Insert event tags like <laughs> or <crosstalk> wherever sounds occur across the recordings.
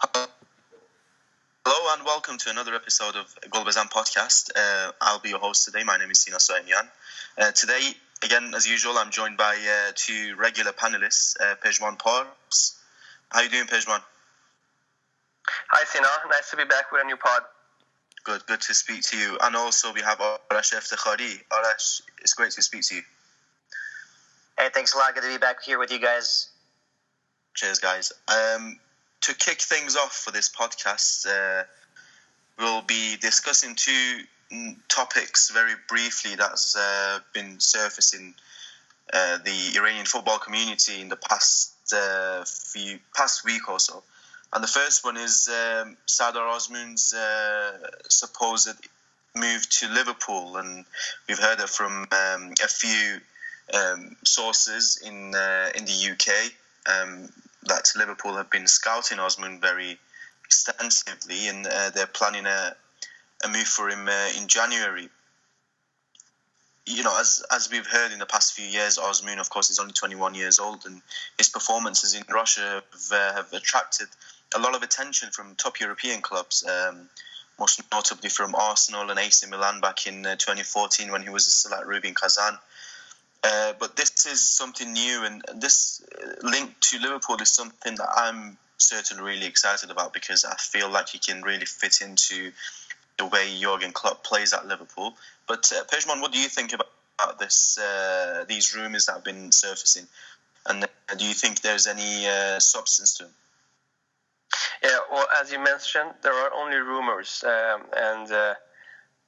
Hello and welcome to another episode of Golbazan podcast. Uh, I'll be your host today. My name is Sina Soemian. Uh, today, again, as usual, I'm joined by uh, two regular panelists, uh, Pejman Pars. How you doing, Pejman? Hi, Sina. Nice to be back with a new pod. Good, good to speak to you. And also we have Arash Eftekhari. Arash, it's great to speak to you. Hey, thanks a lot. Good to be back here with you guys. Cheers, guys. Um, to kick things off for this podcast, uh, we'll be discussing two topics very briefly that's uh, been surfacing uh, the Iranian football community in the past uh, few past week or so. And the first one is um, Sardar Azmoun's uh, supposed move to Liverpool, and we've heard it from um, a few um, sources in uh, in the UK um, that Liverpool have been scouting Azmoun very extensively, and uh, they're planning a a move for him uh, in January. You know, as as we've heard in the past few years, Azmoun, of course, is only 21 years old, and his performances in Russia have, uh, have attracted a lot of attention from top European clubs. Um, most notably from Arsenal and AC Milan back in uh, 2014 when he was still at Rubin Kazan. Uh, but this is something new, and this link to Liverpool is something that I'm certainly really excited about because I feel like he can really fit into the way Jurgen Klopp plays at Liverpool. But uh, Pejman, what do you think about this? Uh, these rumours that have been surfacing, and uh, do you think there's any uh, substance to them? Yeah, well, as you mentioned, there are only rumors, um, and uh,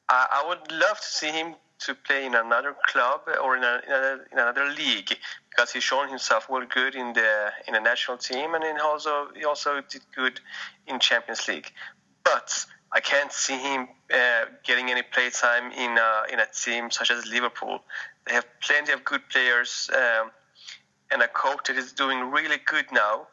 I, I, would love to see him to play in another club or in, a, in, a, in another league because he's shown himself well good in the in the national team, and also he also did good in Champions League. But I can't see him uh, getting any play time in a, in a team such as Liverpool. They have plenty of good players um, and a coach that is doing really good now.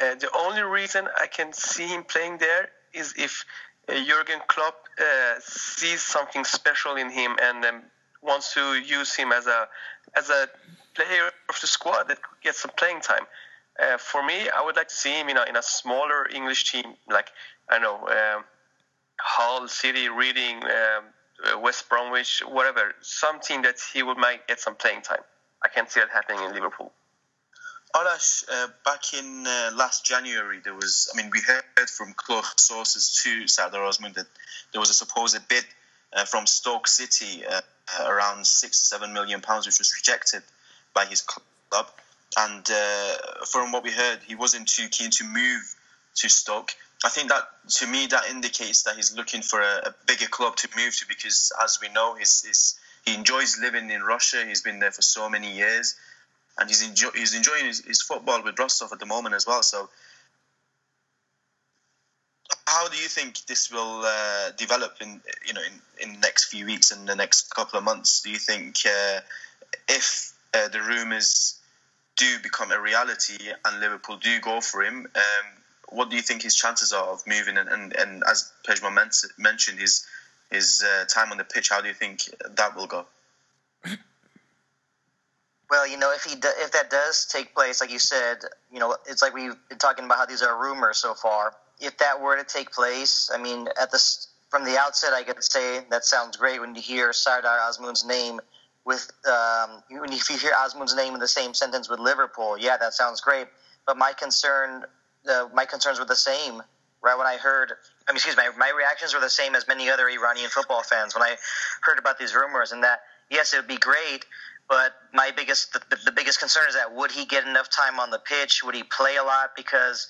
Uh, the only reason I can see him playing there is if uh, Jurgen Klopp uh, sees something special in him and um, wants to use him as a as a player of the squad that gets some playing time. Uh, for me, I would like to see him in a, in a smaller English team, like I know um, Hull City, Reading, um, uh, West Bromwich, whatever. Something that he would might get some playing time. I can't see that happening in Liverpool. Arash, uh, back in uh, last January, there was, I mean, we heard from close sources to Sardar Azmoun that there was a supposed bid uh, from Stoke City around six to seven million pounds, which was rejected by his club. And uh, from what we heard, he wasn't too keen to move to Stoke. I think that, to me, that indicates that he's looking for a, a bigger club to move to because, as we know, he's, he's, he enjoys living in Russia. He's been there for so many years and he's he's enjoying his, his football with Rostov at the moment as well. So, how do you think this will uh, develop in you know in, in the next few weeks and the next couple of months? Do you think uh, if uh, the rumours do become a reality and Liverpool do go for him, um, what do you think his chances are of moving? And, and, and as Pejman mentioned, his his uh, time on the pitch, how do you think that will go? Well, you know, if he do, if that does take place, like you said, you know, it's like we've been talking about how these are rumors so far. If that were to take place, I mean, at the from the outset, I could say that sounds great when you hear Sardar Azmoun's name with um, when if you hear Azmoun's name in the same sentence with Liverpool. Yeah, that sounds great. But my concern, uh, my concerns were the same. Right when I heard, I mean, excuse me, my, my reactions were the same as many other Iranian football fans when I heard about these rumors, and that yes, it would be great but my biggest, the, the biggest concern is that would he get enough time on the pitch? Would he play a lot? Because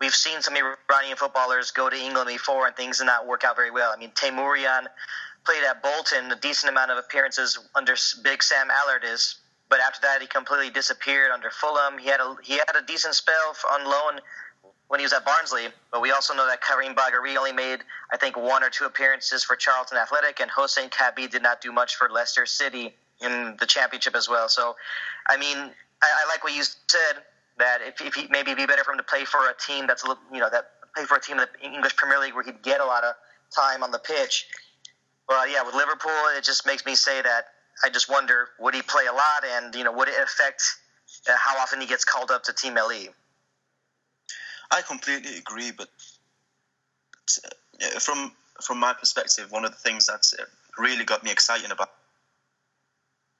we've seen some Iranian footballers go to England before and things did not work out very well. I mean, Teymourian played at Bolton a decent amount of appearances under Big Sam Allardyce, but after that he completely disappeared under Fulham. He had a he had a decent spell on loan when he was at Barnsley, but we also know that Karim Bagheri only made I think one or two appearances for Charlton Athletic, and Hossein Kaebi did not do much for Leicester City in the championship as well. So, I mean, I like what you said that if, if he maybe it'd be better for him to play for a team that's a little, you know, that play for a team in the English Premier League where he'd get a lot of time on the pitch. But yeah, with Liverpool, it just makes me say that I just wonder would he play a lot, and you know, would it affect uh, how often he gets called up to Team Melli? I completely agree, but from from my perspective, one of the things that's really got me excited about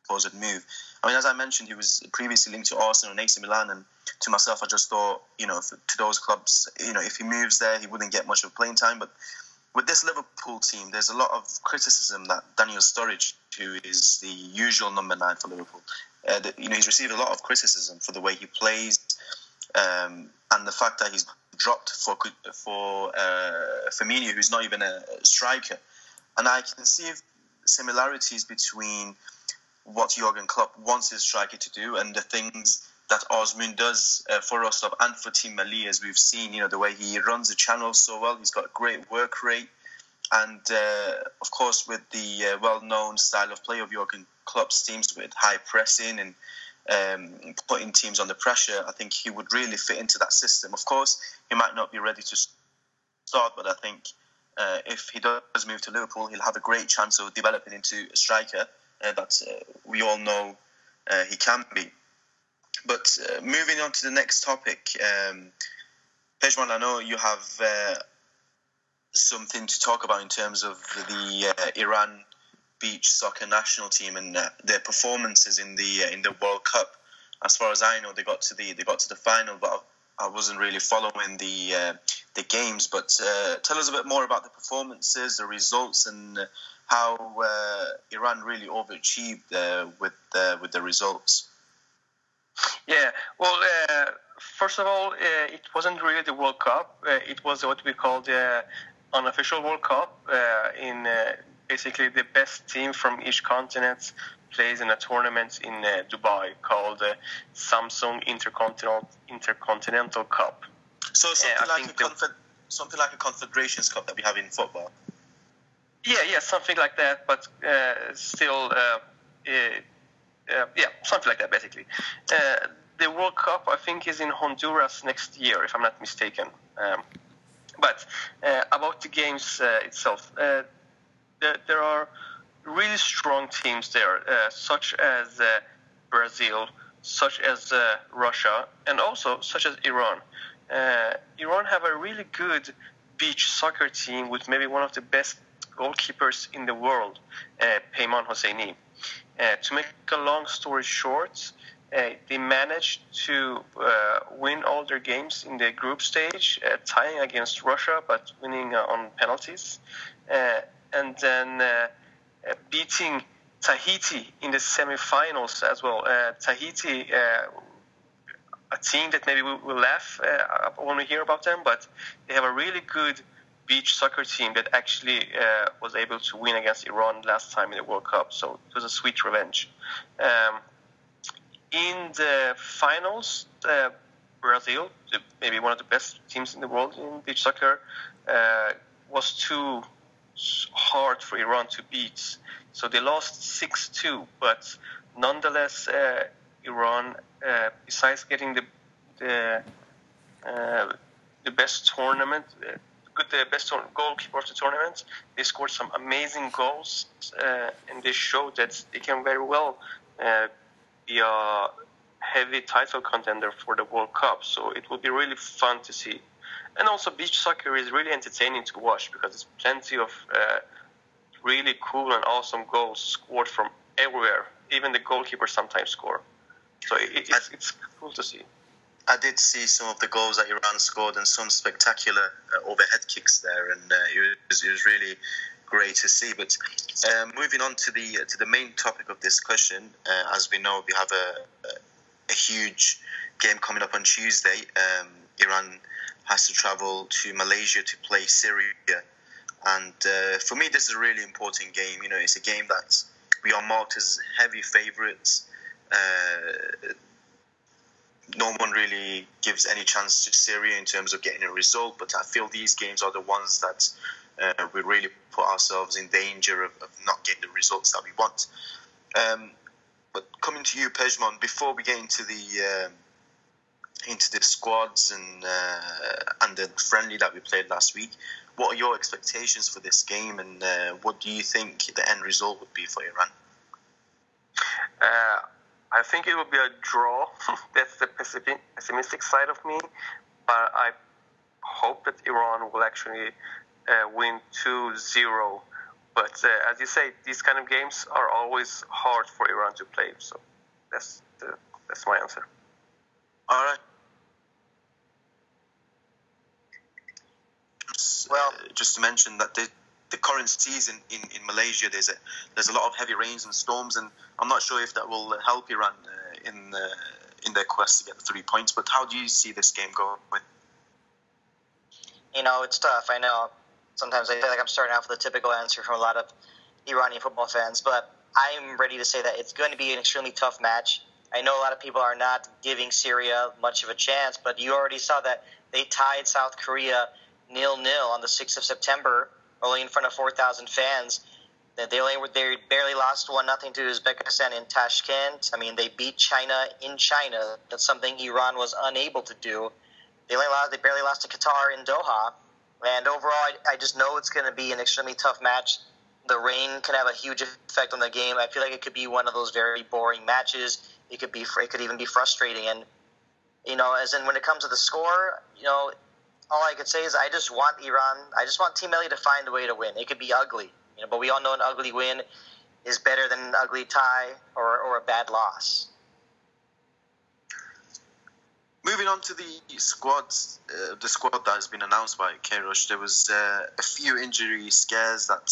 supposed move. I mean, as I mentioned, he was previously linked to Arsenal and AC Milan, and to myself, I just thought, you know, to those clubs, you know, if he moves there, he wouldn't get much of playing time. But with this Liverpool team, there's a lot of criticism that Daniel Sturridge, who is the usual number nine for Liverpool, uh, that, you know, he's received a lot of criticism for the way he plays um, and the fact that he's dropped for for uh, Firmino, who's not even a striker. And I can see similarities between what Jurgen Klopp wants his striker to do and the things that Azmoun does uh, for us and for Team Melli, as we've seen. You know the way he runs the channel so well. He's got a great work rate, and uh, of course with the uh, well-known style of play of Jurgen Klopp's teams with high pressing and um, putting teams under pressure, I think he would really fit into that system. Of course, he might not be ready to start, but I think uh, if he does move to Liverpool, he'll have a great chance of developing into a striker that uh, we all know uh, he can be. But uh, moving on to the next topic, um, Pejman, I know you have uh, something to talk about in terms of the Iran beach soccer national team and their performances in the in the World Cup. As far as I know, they got to the they got to the final, but I wasn't really following the uh, the games. But uh, tell us a bit more about the performances, the results, and how uh, Iran really overachieved uh, with with the results. Yeah, well, uh, first of all, uh, it wasn't really the World Cup. it was what we call the unofficial World Cup in basically the best team from each continent plays in a tournament in uh, Dubai called the uh, Samsung Intercontinental Intercontinental Cup. So something like a the, something like a Confederations Cup that we have in football. Yeah, yeah, something like that, but uh, still, uh, uh, yeah, something like that, basically. Uh, the World Cup, I think, is in Honduras next year, if I'm not mistaken. Um, but about the games itself, there, there are really strong teams there, uh, such as uh, Brazil, such as uh, Russia, and also such as Iran. Uh, Iran have a really good beach soccer team with maybe one of the best goalkeepers in the world, uh, Peyman Hosseini. Uh, to make a long story short, they managed to win all their games in the group stage, tying against Russia but winning on penalties. and then uh, beating Tahiti in the semifinals as well. Uh, Tahiti, uh, a team that maybe we will laugh when we hear about them, but they have a really good beach soccer team that actually uh, was able to win against Iran last time in the World Cup. So it was a sweet revenge. Um, in the finals, uh, Brazil, the, maybe one of the best teams in the world in beach soccer, uh, was too hard for Iran to beat. So they lost 6 2, but nonetheless, uh, Iran, uh, besides getting the the, uh, the best tournament, good the best goalkeeper of the tournament, they scored some amazing goals, uh, and they showed that they can very well uh, be a heavy title contender for the World Cup. So it will be really fun to see and also beach soccer is really entertaining to watch because there's plenty of uh, really cool and awesome goals scored from everywhere. Even the goalkeeper sometimes score. So it, it's, it's cool to see. I did see some of the goals that Iran scored and some spectacular uh, overhead kicks there, and uh, it, was, it was really great to see. But um, moving on to the uh, to the main topic of this question, uh, as we know, we have a, a, a, huge game coming up on Tuesday. Um, Iran has to travel to Malaysia to play Syria. And uh, for me, this is a really important game. You know, it's a game that we are marked as heavy favourites. Uh, no one really gives any chance to Syria in terms of getting a result, but I feel these games are the ones that uh, we really put ourselves in danger of, of, not getting the results that we want. Um, but coming to you, Pejman, before we get into the um, into the squads and uh, and the friendly that we played last week. What are your expectations for this game, and uh, what do you think the end result would be for Iran? Uh, I think it will be a draw. <laughs> That's pessimistic side of me, but I hope that Iran will actually uh, win 2-0. But uh, as you say, these kind of games are always hard for Iran to play. So that's the, that's my answer. All right. Well, uh, just to mention that the the current season in, in Malaysia, there's a there's a lot of heavy rains and storms, and I'm not sure if that will help Iran uh, in uh, in their quest to get the three points. But how do you see this game going? You know, it's tough. I know. Sometimes I feel like I'm starting off with a typical answer from a lot of Iranian football fans, but I'm ready to say that it's going to be an extremely tough match. I know a lot of people are not giving Syria much of a chance, but you already saw that they tied South Korea nil nil on the 6th of September only in front of 4,000 fans. They only they barely lost one nothing to Uzbekistan in Tashkent. I mean, they beat China in China. That's something Iran was unable to do. They only lost. They barely lost to Qatar in Doha. And overall, I, I just know it's going to be an extremely tough match. The rain can have a huge effect on the game. I feel like it could be one of those very boring matches. It could be. It could even be frustrating. And you know, as in when it comes to the score, you know, all I could say is I just want Iran. I just want Team Melli to find a way to win. It could be ugly, you know, but we all know an ugly win is better than an ugly tie or, or a bad loss. Moving on to the squad, uh, the squad that has been announced by Queiroz, there was uh, a few injury scares that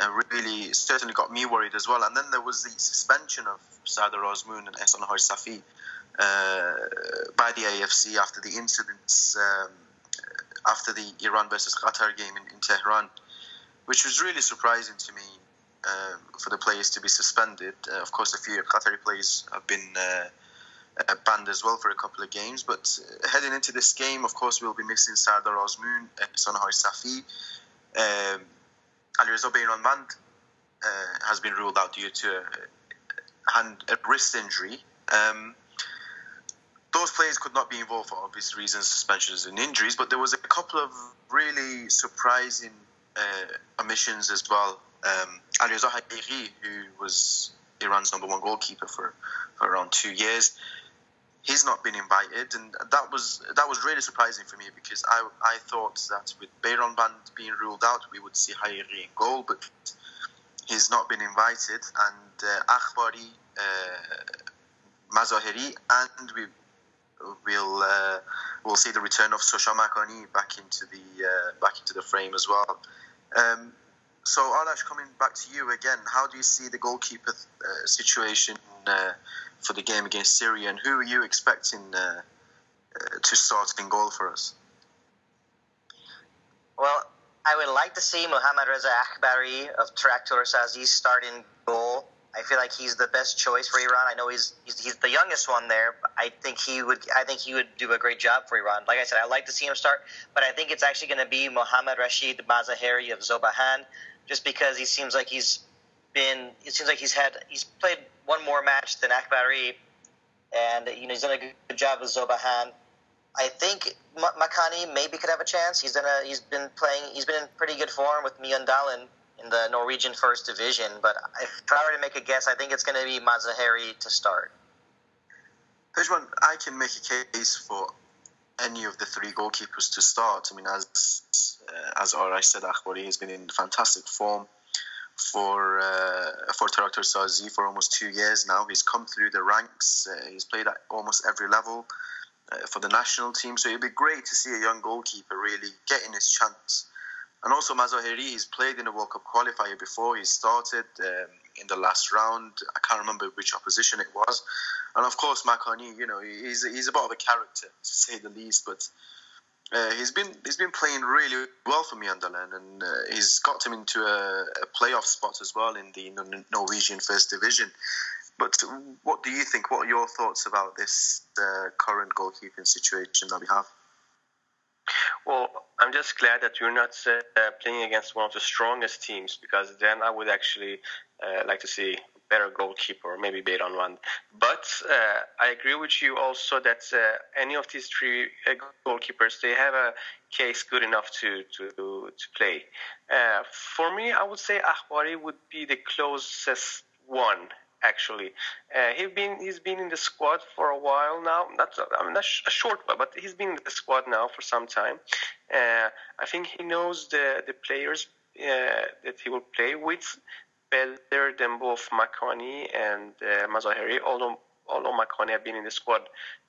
uh, really certainly got me worried as well. And then there was the suspension of Sardar Azmoun and Ehsan Safi uh, by the AFC after the incidents um, after the Iran versus Qatar game in, in Tehran, which was really surprising to me uh, for the players to be suspended. Uh, of course, a few Qatari players have been uh, uh banned as well for a couple of games. But uh, heading into this game, of course, we'll be missing Sardar Azmoun, Sonhai Safi. Um, Ali Reza Beiranvand has been ruled out due to a, hand, a wrist injury. Um, those players could not be involved for obvious reasons, suspensions and injuries. But there was a couple of really surprising uh, omissions as well. Um, Alireza Haqiqi, who was Iran's number one goalkeeper for, for around two years, he's not been invited, and that was that was really surprising for me because I I thought that with Beiranvand being ruled out, we would see Haqiqi in goal, but he's not been invited, and uh, Akbari. Uh, Mazaheri, and we we'll uh, we'll see the return of Sosha Makani back into the uh, back into the frame as well. Um, so Arash, coming back to you again, how do you see the goalkeeper uh, situation uh, for the game against Syria, and who are you expecting uh, uh, to start in goal for us? Well, I would like to see Mohammad Reza Akbari of Tractor Sazi start in goal. I feel like he's the best choice for Iran. I know he's, he's he's the youngest one there. I think he would I think he would do a great job for Iran. Like I said, I like to see him start, but I think it's actually going to be Mohammad Rashid Mazaheri of Zob Ahan, just because he seems like he's been. It seems like he's had he's played one more match than Akbari, and you know he's done a good job with Zob Ahan. I think Makani maybe could have a chance. He's done a, he's been playing. He's been in pretty good form with Mjøndalen in the Norwegian First Division. But if I were to make a guess, I think it's going to be Mazaheri to start. Pejman, I can make a case for any of the three goalkeepers to start. I mean, as uh, as I said, Akbari has been in fantastic form for uh, for Taraktor Sazi for almost two years now. He's come through the ranks. Uh, he's played at almost every level uh, for the national team. So it'd be great to see a young goalkeeper really getting his chance and also Mazaheri, he's played in a World Cup qualifier before. He started um, in the last round. I can't remember which opposition it was. And of course, Makani, you know, he's he's a bit of a character to say the least. But uh, he's been he's been playing really well for Mjøndalen, and uh, he's got him into a, a, playoff spot as well in the Norwegian First Division. But what do you think? What are your thoughts about this uh, current goalkeeping situation that we have? Well, I'm just glad that you're not uh, playing against one of the strongest teams because then I would actually uh, like to see a better goalkeeper, maybe Beiranvand. But uh, I agree with you also that uh, any of these three uh, goalkeepers they have a case good enough to to to play. Uh, for me, I would say Akbari would be the closest one actually. Uh, he's been he's been in the squad for a while now. Not I mean not a short while, but he's been in the squad now for some time. Uh, I think he knows the the players uh, that he will play with better than both Makani and uh, Mazaheri. Although although Makani have been in the squad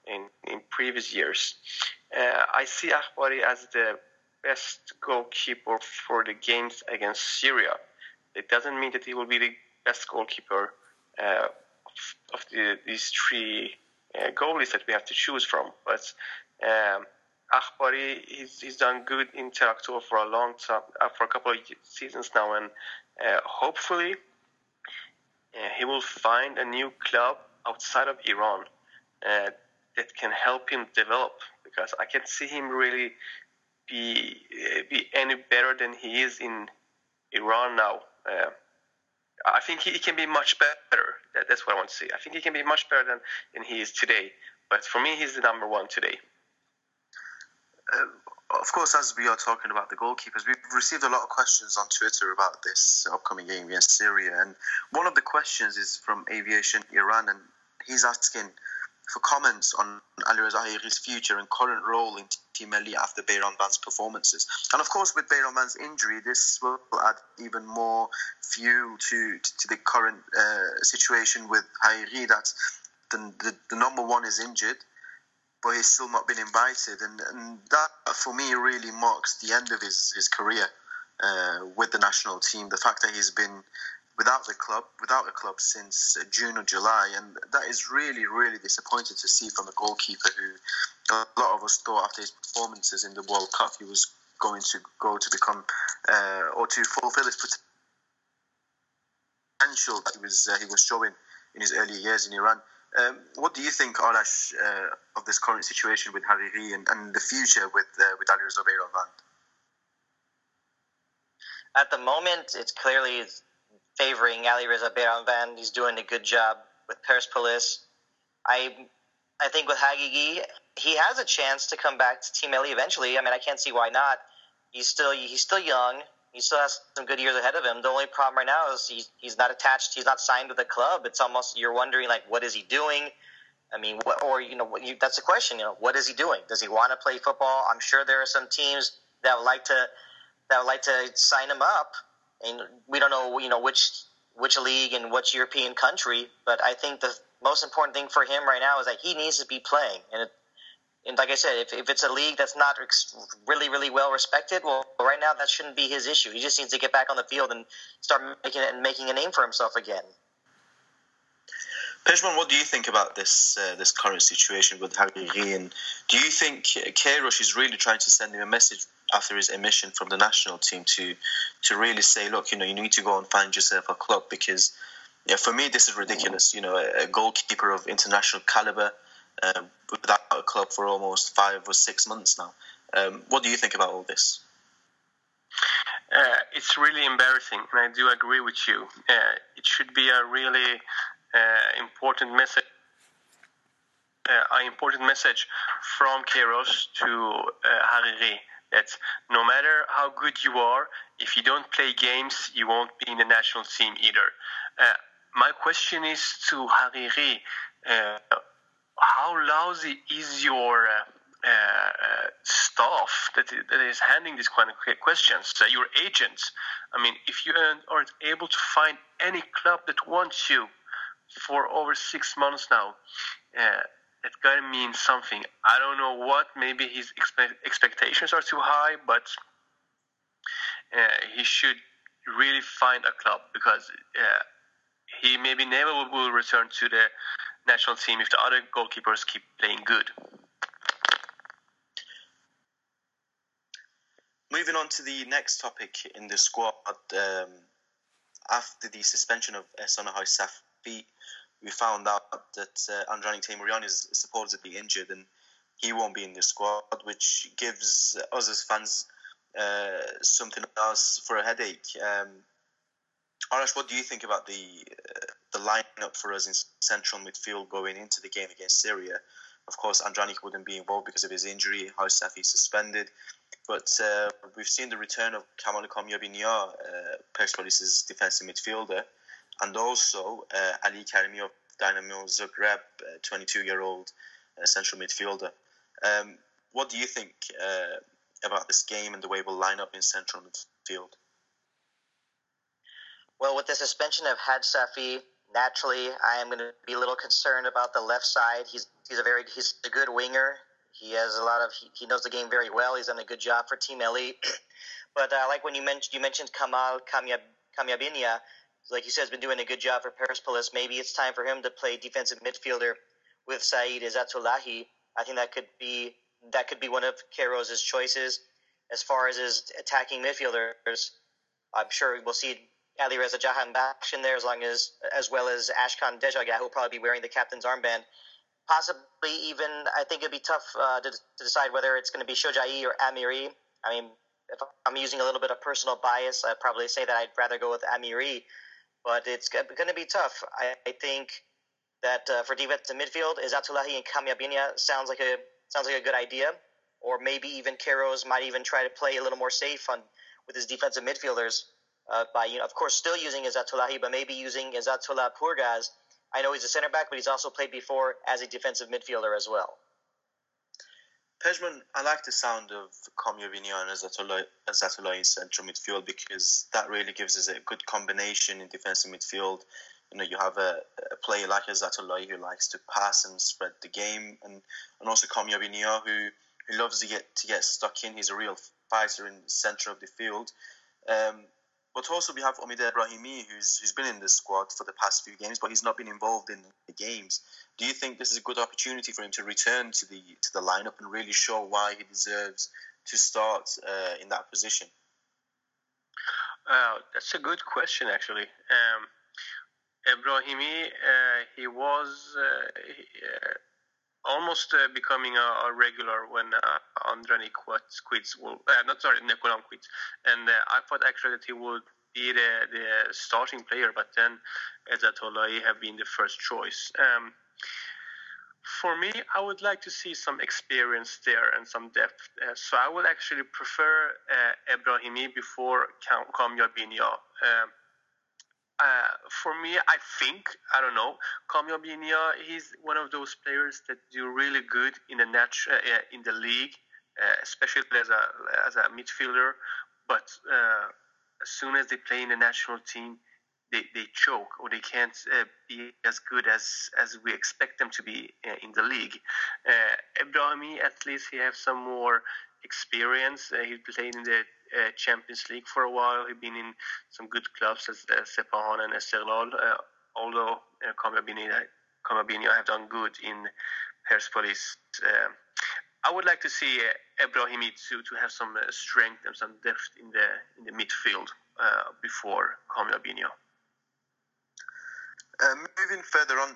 in in previous years, uh, I see Akbari as the best goalkeeper for the games against Syria. It doesn't mean that he will be the best goalkeeper uh, of the, these three uh, goalies that we have to choose from. But um, Akbari, he's, he's done good in Teraktor for a long time, uh, for a couple of seasons now, and uh, hopefully he will find a new club outside of Iran that can help him develop. Because I can see him really be be any better than he is in Iran now. Uh, I think he, he, can be much better. That, that's what I want to see. I think he can be much better than, than he is today. But for me, he's the number one today. Uh, of course, as we are talking about the goalkeepers, we've received a lot of questions on Twitter about this upcoming game against Syria. And one of the questions is from Aviation Iran, and he's asking for comments on Ali Haghighi's future and current role in Team Melli after Beiranvand's performances. And of course, with Beiranvand's injury, this will add even more fuel to, to the current uh, situation with Haghighi that the, the, the, number one is injured, but he's still not been invited. And, and that, for me, really marks the end of his, his career uh, with the national team. The fact that he's been without the club, without a club since uh, June or July, and that is really, really disappointing to see from a goalkeeper who a lot of us thought after his performances in the World Cup he was going to go to become uh, or to fulfil his potential that he was uh, he was showing in his early years in Iran. Um, what do you think, Arash, uh, of this current situation with Haghighi and, and the future with uh, with Ali Zubair At the moment, it's clearly favoring Ali Reza Beiranvand. He's doing a good job with Persepolis. I I think with Haghighi, he has a chance to come back to Team Melli eventually. I mean, I can't see why not. He's still he's still young. He still has some good years ahead of him. The only problem right now is he's, he's not attached. He's not signed with a club. It's almost you're wondering like, what is he doing? I mean, what, or you know, you, that's the question. You know, what is he doing? Does he want to play football? I'm sure there are some teams that would like to that would like to sign him up and we don't know, you know, which which league and which European country. But I think the most important thing for him right now is that he needs to be playing. And, it, and like I said, if, if it's a league that's not really, really well respected, well, right now that shouldn't be his issue. He just needs to get back on the field and start making it and making a name for himself again. Pejman, what do you think about this uh, this current situation with Haghighi? And do you think Queiroz is really trying to send him a message after his emission from the national team to to really say, look, you know, you need to go and find yourself a club because, yeah, for me this is ridiculous. You know, a, a goalkeeper of international caliber um, without a club for almost five or six months now. Um, what do you think about all this? Uh, it's really embarrassing, and I do agree with you. Uh, it should be a really uh, important message. Uh, an important message from Queiroz to uh, Haghighi that no matter how good you are, if you don't play games, you won't be in the national team either. Uh, my question is to Haghighi, uh, how lousy is your uh, uh staff that, that is handling these kind of questions? your agents. I mean, if you aren't able to find any club that wants you, for over six months now. Uh, it gotta mean something. I don't know what. Maybe his expe- expectations are too high, but uh, he should really find a club because uh, he maybe never will return to the national team if the other goalkeepers keep playing good. Moving on to the next topic in the squad, um, after the suspension of Ehsana Safi, we found out that uh, Andranik Teymourian is supposedly injured and he won't be in the squad, which gives us as fans uh, something else for a headache. Um, Arash, what do you think about the uh, the lineup for us in central midfield going into the game against Syria? Of course, Andranik wouldn't be involved because of his injury. Housesafi suspended. But uh, we've seen the return of Kamal Kamyabi Nia, uh, defensive midfielder and also uh, Ali Karimi of Dynamo Zagreb, 22-year-old uh, central midfielder. Um, what do you think uh, about this game and the way we'll line up in central midfield? Well, with the suspension of Hadj Safi, naturally, I am going to be a little concerned about the left side. He's he's a very he's a good winger. He has a lot of he, he knows the game very well. He's done a good job for Team Melli. <clears throat> but uh, like when you mentioned you mentioned Kamal Kamiabinia, like you said, has been doing a good job for Persepolis. Maybe it's time for him to play defensive midfielder with Saeed Izzatullahi. I think that could be that could be one of Queiroz's choices as far as his attacking midfielders. I'm sure we'll see Ali Reza Jahan back in there as long as as well as Ashkan Dejagah, who will probably be wearing the captain's armband. Possibly even, I think it'd be tough uh, to, to, decide whether it's going to be Shojai or Amiri. I mean, if I'm using a little bit of personal bias, I'd probably say that I'd rather go with Amiri, but it's going to be tough. I, I think that uh, for defensive midfield, Izzatullahi and Kamiabinia sounds like a sounds like a good idea. Or maybe even Queiroz might even try to play a little more safe on with his defensive midfielders uh, by you know of course still using Izzatullahi, but maybe using Izzatullah Pourgaz. I know he's a center back, but he's also played before as a defensive midfielder as well. Pejman, I like the sound of Kamiabinia and Izzatullah in central midfield because that really gives us a good combination in defensive midfield you know you have a, a player like Izzatullah who likes to pass and spread the game, and and also Kamiabinia who who loves to get to get stuck in. He's a real fighter in the center of the field. Um, but also we have Omid Ebrahimi, who's who's been in the squad for the past few games, but he's not been involved in the games. Do you think this is a good opportunity for him to return to the to the lineup and really show why he deserves to start uh, in that position? Uh, that's a good question, actually. Um, Ebrahimi, uh, he was uh, he, uh, almost uh, becoming a, a, regular when uh, Andranik quits. Well, not sorry, Nekounam quits, and I thought actually that he would be the, the starting player, but then Izzatullahi have been the first choice. Um, for me, I would like to see some experience there and some depth. Uh, so I would actually prefer uh, before Kamya Binya. Um, uh, for me, I think I don't know. Kamiabinia, he's one of those players that do really good in the nat- uh, in the league, uh, especially as a as a midfielder. But uh, as soon as they play in the national team, they, they choke or they can't uh, be as good as as we expect them to be in the league. Uh, at least he has some more experience. he played in the uh, Champions League for a while. He's been in some good clubs as uh, Sepahan and Esteghlal, uh, although uh, Kamiabinia have done good in Persepolis. Uh, I would like to see uh, Ebrahimi to, to have some uh, strength and some depth in the in the midfield uh, before Kamiabinia. Uh, moving further on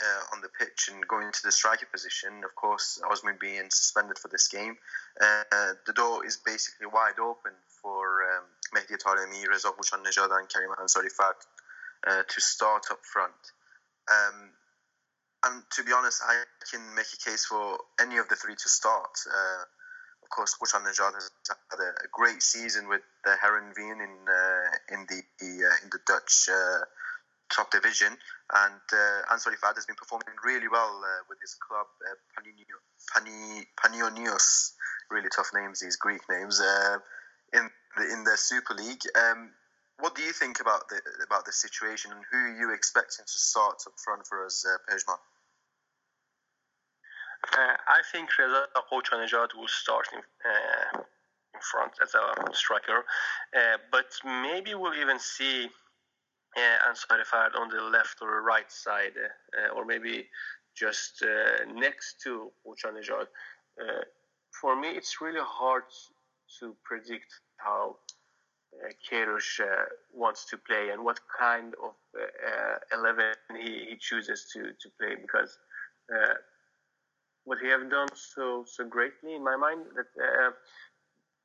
uh, on the pitch and going to the striker position. Of course, Azmoun being suspended for this game, uh, the door is basically wide open for um, Mehdi Taremi, Reza Nejad, and Karim Ansarifard uh, to start up front. Um, and to be honest, I can make a case for any of the three to start. Uh, of course, Ghoochannejhad has had a, great season with the Heerenveen in uh, in the, in the Dutch top division. And uh, Ansarifard has been performing really well uh, with his club, uh, Panionios. Really tough names, these Greek names. Uh, in the, in the Super League. Um, what do you think about the about the situation, and who are you expecting to start up front for us, uh, Pejman? Uh, I think Reza Ghoochannejhad will start in, uh, in front as a striker, uh, but maybe we'll even see Ansarifard on the left or right side, uh, or maybe just uh, next to Ghoochannejhad. Uh, for me, it's really hard to predict how uh, Queiroz uh, wants to play and what kind of uh, 11 he, he chooses to, to play because uh, what he have done so so greatly in my mind that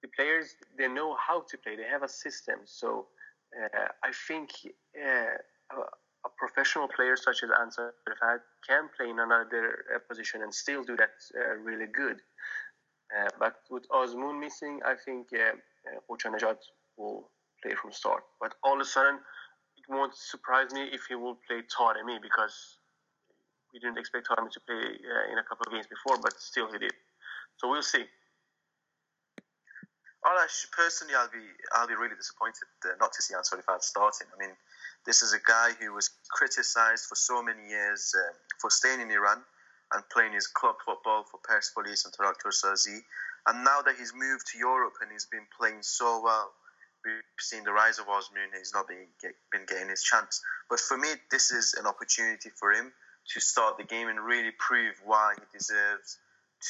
the players they know how to play they have a system so uh, I think uh, a professional player such as Ansar can play in another uh, position and still do that really good. but with Azmoun missing, I think uh, Nejad will play from start. But all of a sudden, it won't surprise me if he will play Taremi because we didn't expect Taremi to play uh, in a couple of games before, but still he did. So we'll see. Arash, personally, I'll be I'll be really disappointed uh, not to see Ansari Fard starting. I mean, this is a guy who was criticised for so many years uh, for staying in Iran and playing his club football for Persepolis and Taraktor Sazi. And now that he's moved to Europe and he's been playing so well, we've seen the rise of Azmoun. He's not been, get, been getting his chance. But for me, this is an opportunity for him to start the game and really prove why he deserves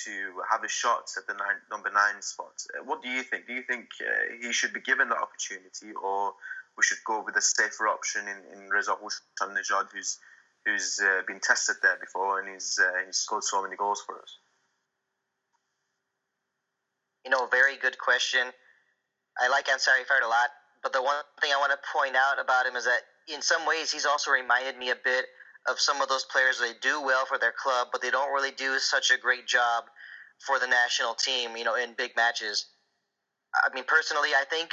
to have a shot at the nine, number nine spot. Uh, what do you think? Do you think uh, he should be given that opportunity, or we should go with a safer option in, in Reza Najad, who's who's uh, been tested there before and he's uh, he's scored so many goals for us? You know, very good question. I like Ansari Fard a lot, but the one thing I want to point out about him is that in some ways he's also reminded me a bit of some of those players they do well for their club, but they don't really do such a great job for the national team, you know, in big matches. I mean, personally, I think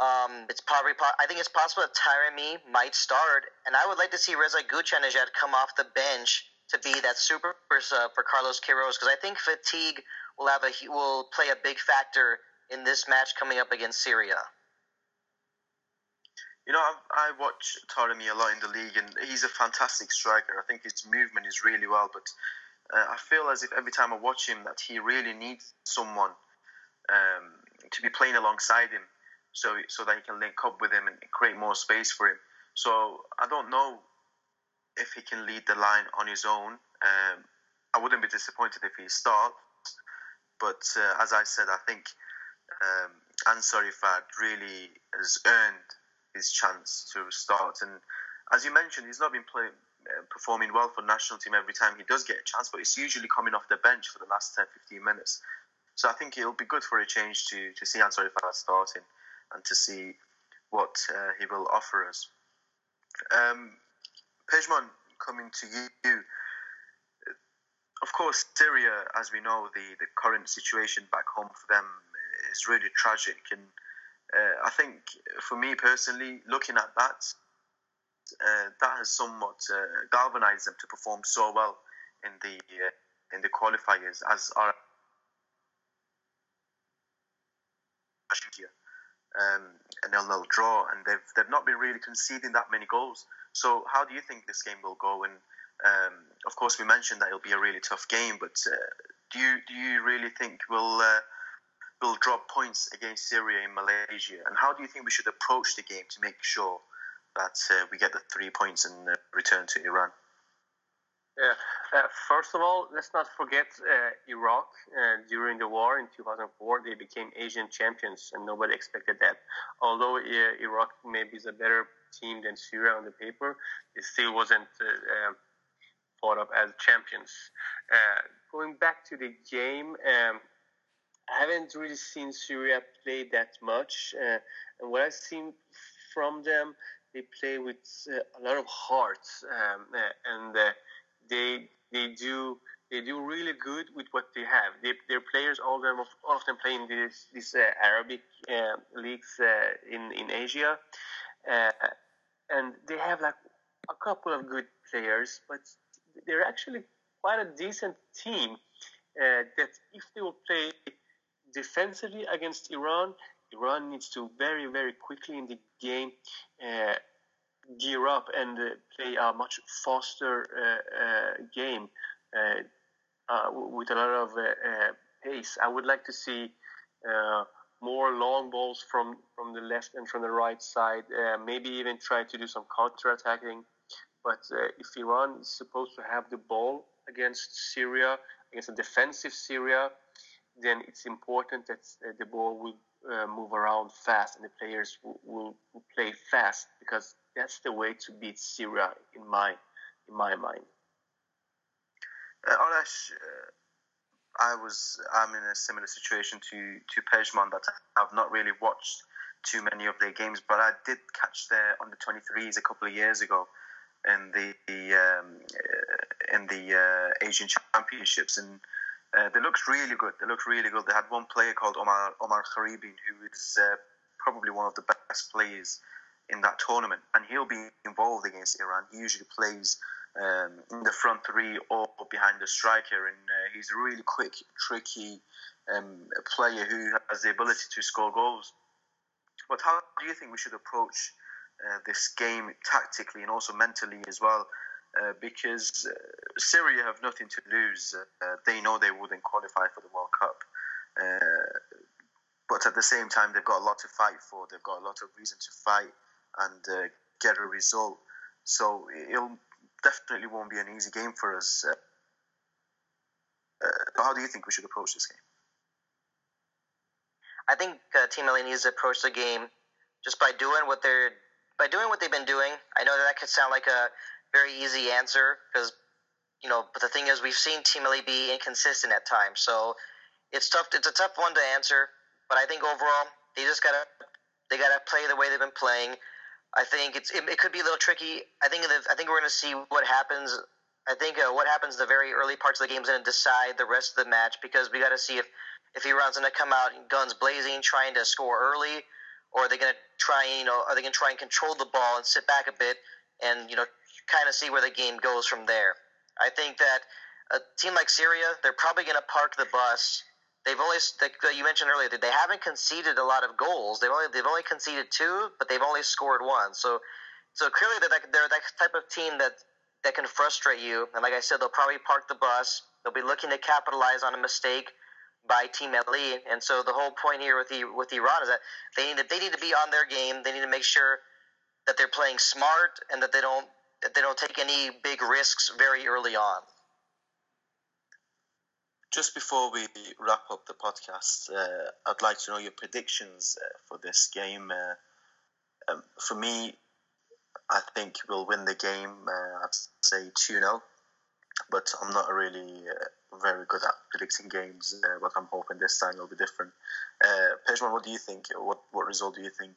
um, it's probably I think it's possible that Taremi might start, and I would like to see Reza Ghoochannejhad come off the bench to be that super sub for Carlos Queiroz because I think fatigue will have a will play a big factor in this match coming up against Syria. You know, I, I watch Taremi a lot in the league, and he's a fantastic striker. I think his movement is really well, but uh, I feel as if every time I watch him, that he really needs someone um, to be playing alongside him so so that he can link up with him and create more space for him. So I don't know if he can lead the line on his own. Um, I wouldn't be disappointed if he starts, but uh, as I said, I think um, Ansari Fard really has earned his chance to start. And as you mentioned, he's not been playing. Uh, performing well for national team every time he does get a chance, but it's usually coming off the bench for the last 10 15 minutes. So I think it'll be good for a change to, to see Ansari Fard starting and to see what uh, he will offer us. Um, Pejman, coming to you. Of course, Syria, as we know, the, the current situation back home for them is really tragic. And uh, I think for me personally, looking at that, uh, that has somewhat uh, galvanized them to perform so well in the uh, in the qualifiers as our um, a nil-nil draw, and they've they've not been really conceding that many goals. So how do you think this game will go? And um, of course, we mentioned that it'll be a really tough game, but uh, do you do you really think we'll we'll drop points against Syria in Malaysia? And how do you think we should approach the game to make sure that uh, we get the three points and uh, return to Iran? Yeah. Uh, first of all, let's not forget uh, Iraq. Uh, during the war in 2004, they became Asian champions, and nobody expected that. Although uh, Iraq maybe is a better team than Syria on the paper, it still wasn't thought of as champions. Going back to the game, um, I haven't really seen Syria play that much, and what I've seen from them, they play with a lot of heart, um, and they they do they do really good with what they have. They, their players, all of them, all of them play in these these uh, Arabic uh, leagues uh, in in Asia, uh, and they have like a couple of good players, but they're actually quite a decent team. Uh, that if they will play defensively against Iran, Iran needs to very very quickly in the game uh, gear up and uh, play a much faster uh, uh, game with a lot of pace. I would like to see more long balls from, from the left and from the right side. maybe even try to do some counter attacking. But if Iran is supposed to have the ball against Syria, against a defensive Syria, then it's important that uh, the ball will uh, move around fast and the players will, will, play fast because that's the way to beat Syria in my in my mind. Uh, uh, I was I'm in a similar situation to to Pejman that I've not really watched too many of their games, but I did catch their under 23s a couple of years ago in the, the um, uh, in the uh, Asian Championships, and uh, they looked really good. They looked really good. They had one player called Omar Omar Kharbin, who is uh, probably one of the best players in that tournament, and he'll be involved against Iran. He usually plays um, in the front three or behind the striker, and uh, he's a really quick, tricky um, player who has the ability to score goals. But how do you think we should approach uh, this game tactically and also mentally as well? Uh, because uh, Syria have nothing to lose. Uh, they know they wouldn't qualify for the World Cup. Uh, but at the same time, they've got a lot to fight for. They've got a lot of reason to fight and uh, get a result. So it'll definitely won't be an easy game for us. how do you think we should approach this game? I think Team Melli needs to approach the game just by doing what they're by doing what they've been doing. I know that, that could sound like a very easy answer because you know, but the thing is, we've seen Team Melli be inconsistent at times, so it's tough. It's a tough one to answer. But I think overall, they just gotta they gotta play the way they've been playing. I think it's it, it could be a little tricky. I think the, I think we're gonna see what happens. I think uh, what happens in the very early parts of the game is gonna decide the rest of the match because we got to see if if Iran's to come out guns blazing, trying to score early, or are they to try, you know, are they to try and control the ball and sit back a bit and you know kind of see where the game goes from there? I think that a team like Syria, they're probably going to park the bus. They've only, you mentioned earlier, they haven't conceded a lot of goals. They've only they've only conceded two, but they've only scored one. So, so clearly they're that, they're that type of team that that can frustrate you. And like I said, they'll probably park the bus. They'll be looking to capitalize on a mistake by Team Melli. And so the whole point here with the with Iran is that they need to, they need to be on their game. They need to make sure that they're playing smart and that they don't that they don't take any big risks very early on. Just before we wrap up the podcast, uh, I'd like to know your predictions uh, for this game. Uh, um, for me, I think we'll win the game. Uh, I'd say 2 0, but I'm not really uh, very good at predicting games, uh, but I'm hoping this time it'll be different. Uh, Pejman, what do you think? What what result do you think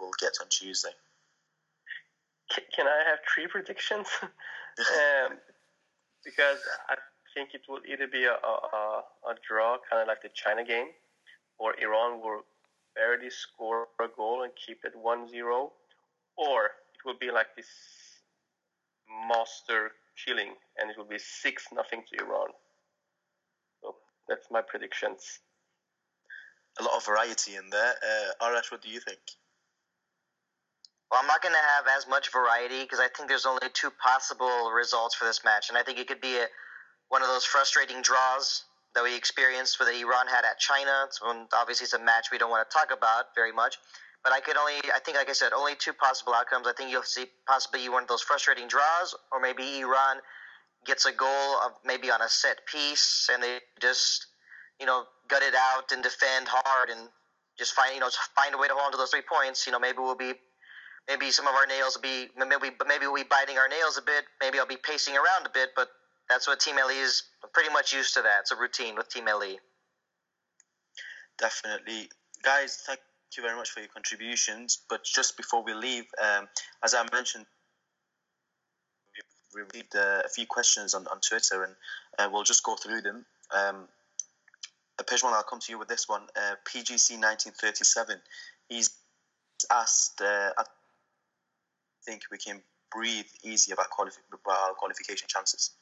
we'll get on Tuesday? Can I have three predictions? <laughs> um, because I think it will either be a, a, a draw, kind of like the China game, or Iran will barely score a goal and keep it 1 0, or it will be like this monster killing and it will be 6 nothing to Iran. So that's my predictions. A lot of variety in there. Uh, Arash, what do you think? Well, I'm not going to have as much variety because I think there's only two possible results for this match, and I think it could be a, one of those frustrating draws that we experienced with Iran had at China. It's obviously, it's a match we don't want to talk about very much. But I could only, I think, like I said, only two possible outcomes. I think you'll see possibly one of those frustrating draws, or maybe Iran gets a goal of maybe on a set piece and they just you know gut it out and defend hard and just find you know find a way to hold on to those three points. You know maybe we'll be maybe some of our nails will be maybe maybe we'll be biting our nails a bit. Maybe I'll be pacing around a bit, but that's what Team Melli is pretty much used to. That it's a routine with Team Melli. Definitely, guys. Thank you very much for your contributions. But just before we leave, um, as I mentioned we received uh, a few questions on, on Twitter, and uh, we'll just go through them. Um, Pejman, I'll come to you with this one. Uh, PGC 1937. He's asked, uh, I think we can breathe easy about, quali- about our qualification chances.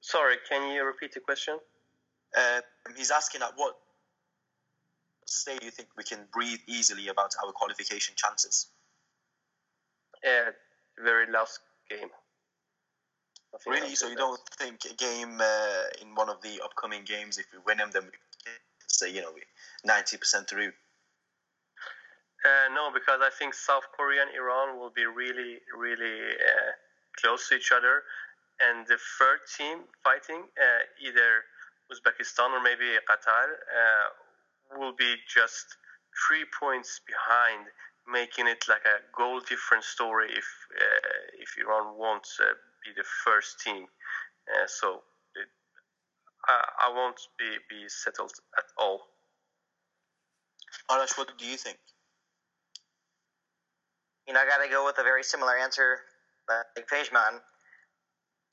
Sorry, can you repeat the question? Uh, he's asking at what stage do you think we can breathe easily about our qualification chances? Yeah, very last game. Really? So you don't think a game uh, in one of the upcoming games, if we win them, then we say you know ninety percent through? Uh, no, because I think South Korea and Iran will be really, really uh, close to each other, and the third team fighting, uh, either Uzbekistan or maybe Qatar, uh, will be just three points behind, making it like a goal different story if uh, if Iran won't be the first team. Uh, so it, I, I won't be, be settled at all. Arash, what do you think? You know, I got to go with a very similar answer like Pejman.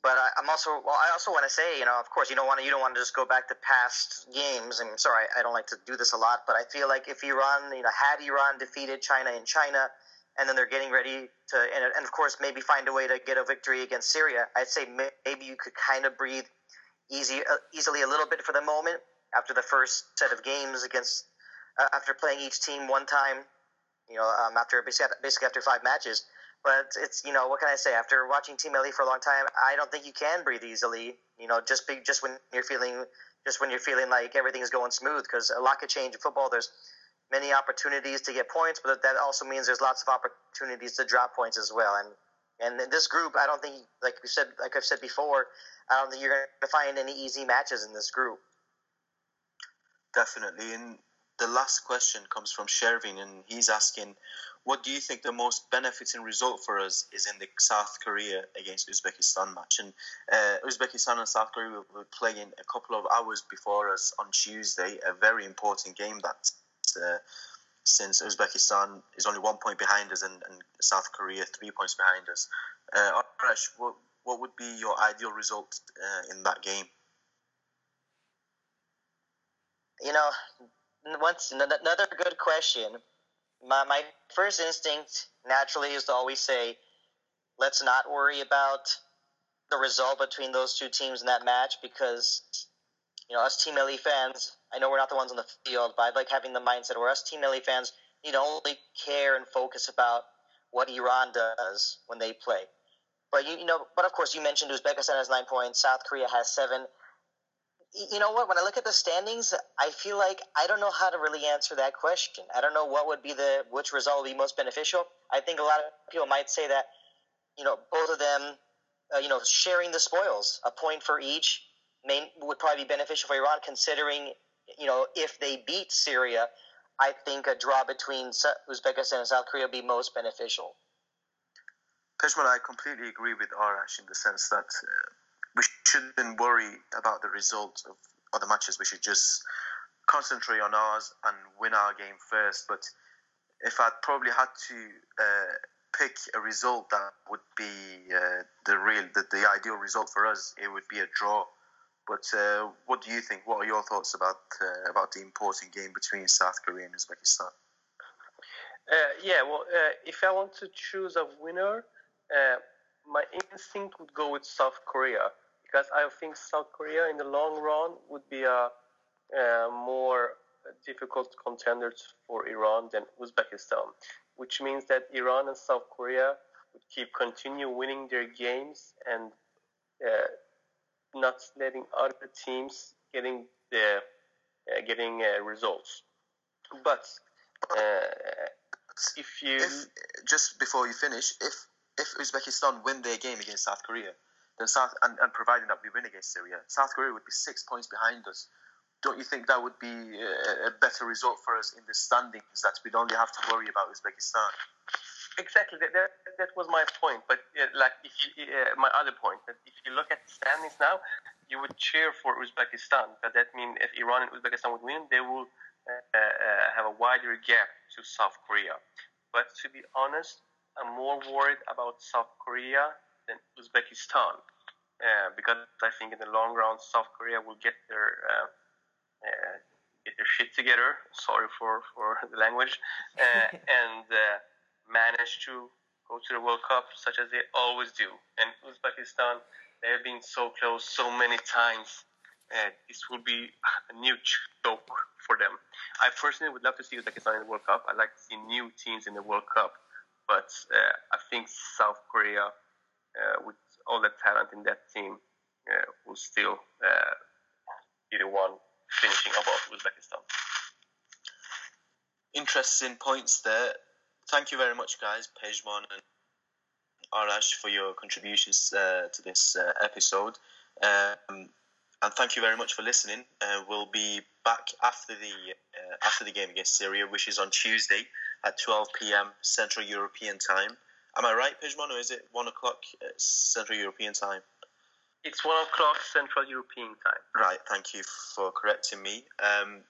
But I, am also well. I also want to say, you know, of course, you don't want to you don't want to just go back to past games. I'm sorry, I don't like to do this a lot, but I feel like if Iran, you know, had Iran defeated China in China, and then they're getting ready to, and, and of course, maybe find a way to get a victory against Syria. I'd say maybe you could kind of breathe easy, uh, easily a little bit for the moment after the first set of games against, uh, after playing each team one time, you know, um, after basically after five matches. But it's you know what can I say? After watching Team Melli for a long time, I don't think you can breathe easily. You know, just be, just when you're feeling just when you're feeling like everything's going smooth because a lot could change in football. There's many opportunities to get points, but that also means there's lots of opportunities to drop points as well. And and in this group, I don't think, like we said, like I've said before, I don't think you're going to find any easy matches in this group. Definitely, and the last question comes from Shervin, and he's asking, "What do you think the most benefiting result for us is in the South Korea against Uzbekistan match?" And uh, Uzbekistan and South Korea will, will play in a couple of hours before us on Tuesday, a very important game that uh, since Uzbekistan is only one point behind us and, and South Korea three points behind us. Uh, Arash, what, what would be your ideal result uh, in that game? You know, once another good question. My, my first instinct naturally is to always say, let's not worry about the result between those two teams in that match because you know us Team Melli fans I know we're not the ones on the field, but I like having the mindset where us Team Melli fans need only care and focus about what Iran does when they play. But you, you know, but of course, you mentioned Uzbekistan has nine points, South Korea has seven. You know what? When I look at the standings, I feel like I don't know how to really answer that question. I don't know what would be the which result would be most beneficial. I think a lot of people might say that you know both of them, uh, you know, sharing the spoils, a point for each, main, would probably be beneficial for Iran, considering you know, if they beat Syria, I think a draw between Uzbekistan and South Korea would be most beneficial. Pejman, I completely agree with Arash in the sense that uh, we shouldn't worry about the result of other matches. We should just concentrate on ours and win our game first. But if I'd probably had to uh, pick a result that would be uh, the real, the, the ideal result for us, it would be a draw but uh, what do you think? What are your thoughts about uh, about the important game between South Korea and Uzbekistan? Uh, yeah, well, uh, if I want to choose a winner, my instinct would go with South Korea because I think South Korea in the long run would be a, a more difficult contender for Iran than Uzbekistan, which means that Iran and South Korea would keep continue winning their games and uh, not letting other teams getting the uh, getting uh, results. But uh, if you if, just before you finish, if if Uzbekistan win their game against South Korea, South and, and providing that we win against Syria, South Korea would be six points behind us. Don't you think that would be a, a better result for us in the standings? That we'd only have to worry about Uzbekistan. Exactly, that, that, that was my point. But uh, like, if you, uh, my other point that if you look at the standings now, you would cheer for Uzbekistan. But that means if Iran and Uzbekistan would win, they will uh, uh, have a wider gap to South Korea. But to be honest, I'm more worried about South Korea Uzbekistan uh, because I think in the long run, South Korea will get their uh, get their shit together. Sorry for for <laughs> the language, <laughs> and manage to go to the World Cup, such as they always do. And Uzbekistan, they have been so close so many times. And this will be a new choke for them. I personally would love to see Uzbekistan in the World Cup. I'd like to see new teams in the World Cup. But uh, I think South Korea, uh, with all the talent in that team, uh, will still uh, be the one finishing above Uzbekistan. Interesting points there thank you very much, guys, Pejman and Arash, for your contributions uh, to this uh, episode. Um, and thank you very much for listening. Uh, we'll be back after the uh, after the game against Syria, which is on Tuesday at 12 p.m. Central European time. Am I right, Pejman, or is it one o'clock uh, Central European time? It's one o'clock Central European time. Right. Thank you for correcting me. Um,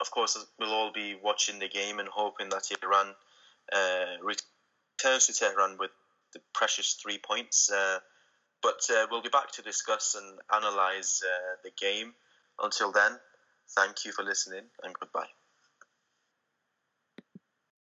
of course, we'll all be watching the game and hoping that Iran uh, returns to Tehran with the precious three points. Uh, but uh, we'll be back to discuss and analyse uh, the game. Until then, thank you for listening and goodbye.